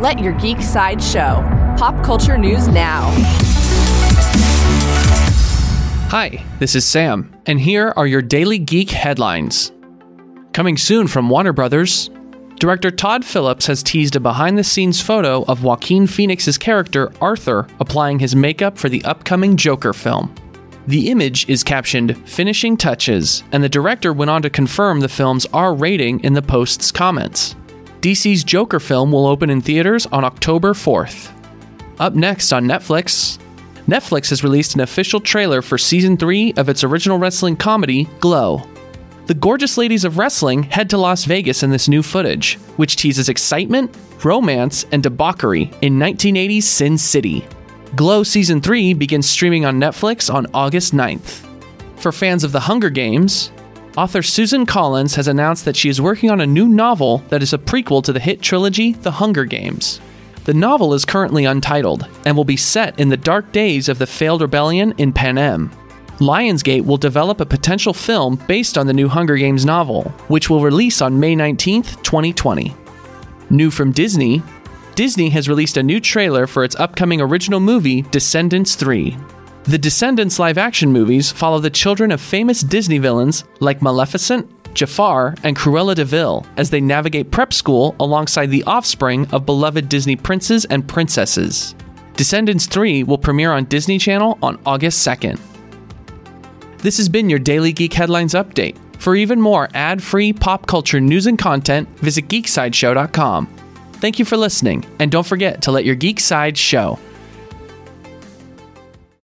Let your geek side show. Pop culture news now. Hi, this is Sam, and here are your daily geek headlines. Coming soon from Warner Brothers, director Todd Phillips has teased a behind the scenes photo of Joaquin Phoenix's character Arthur applying his makeup for the upcoming Joker film. The image is captioned Finishing Touches, and the director went on to confirm the film's R rating in the post's comments. DC's Joker film will open in theaters on October 4th. Up next on Netflix, Netflix has released an official trailer for season 3 of its original wrestling comedy, Glow. The gorgeous ladies of wrestling head to Las Vegas in this new footage, which teases excitement, romance, and debauchery in 1980's Sin City. Glow Season 3 begins streaming on Netflix on August 9th. For fans of The Hunger Games, author Suzanne Collins has announced that she is working on a new novel that is a prequel to the hit trilogy The Hunger Games. The novel is currently untitled and will be set in the dark days of the failed rebellion in Panem. Lionsgate will develop a potential film based on the new Hunger Games novel, which will release on May 19, 2020. New from Disney, Disney has released a new trailer for its upcoming original movie, Descendants 3. The Descendants live action movies follow the children of famous Disney villains like Maleficent, Jafar, and Cruella de Vil as they navigate prep school alongside the offspring of beloved Disney princes and princesses. Descendants 3 will premiere on Disney Channel on August 2nd. This has been your Daily Geek Headlines Update. For even more ad free pop culture news and content, visit geeksideshow.com. Thank you for listening, and don't forget to let your geek side show.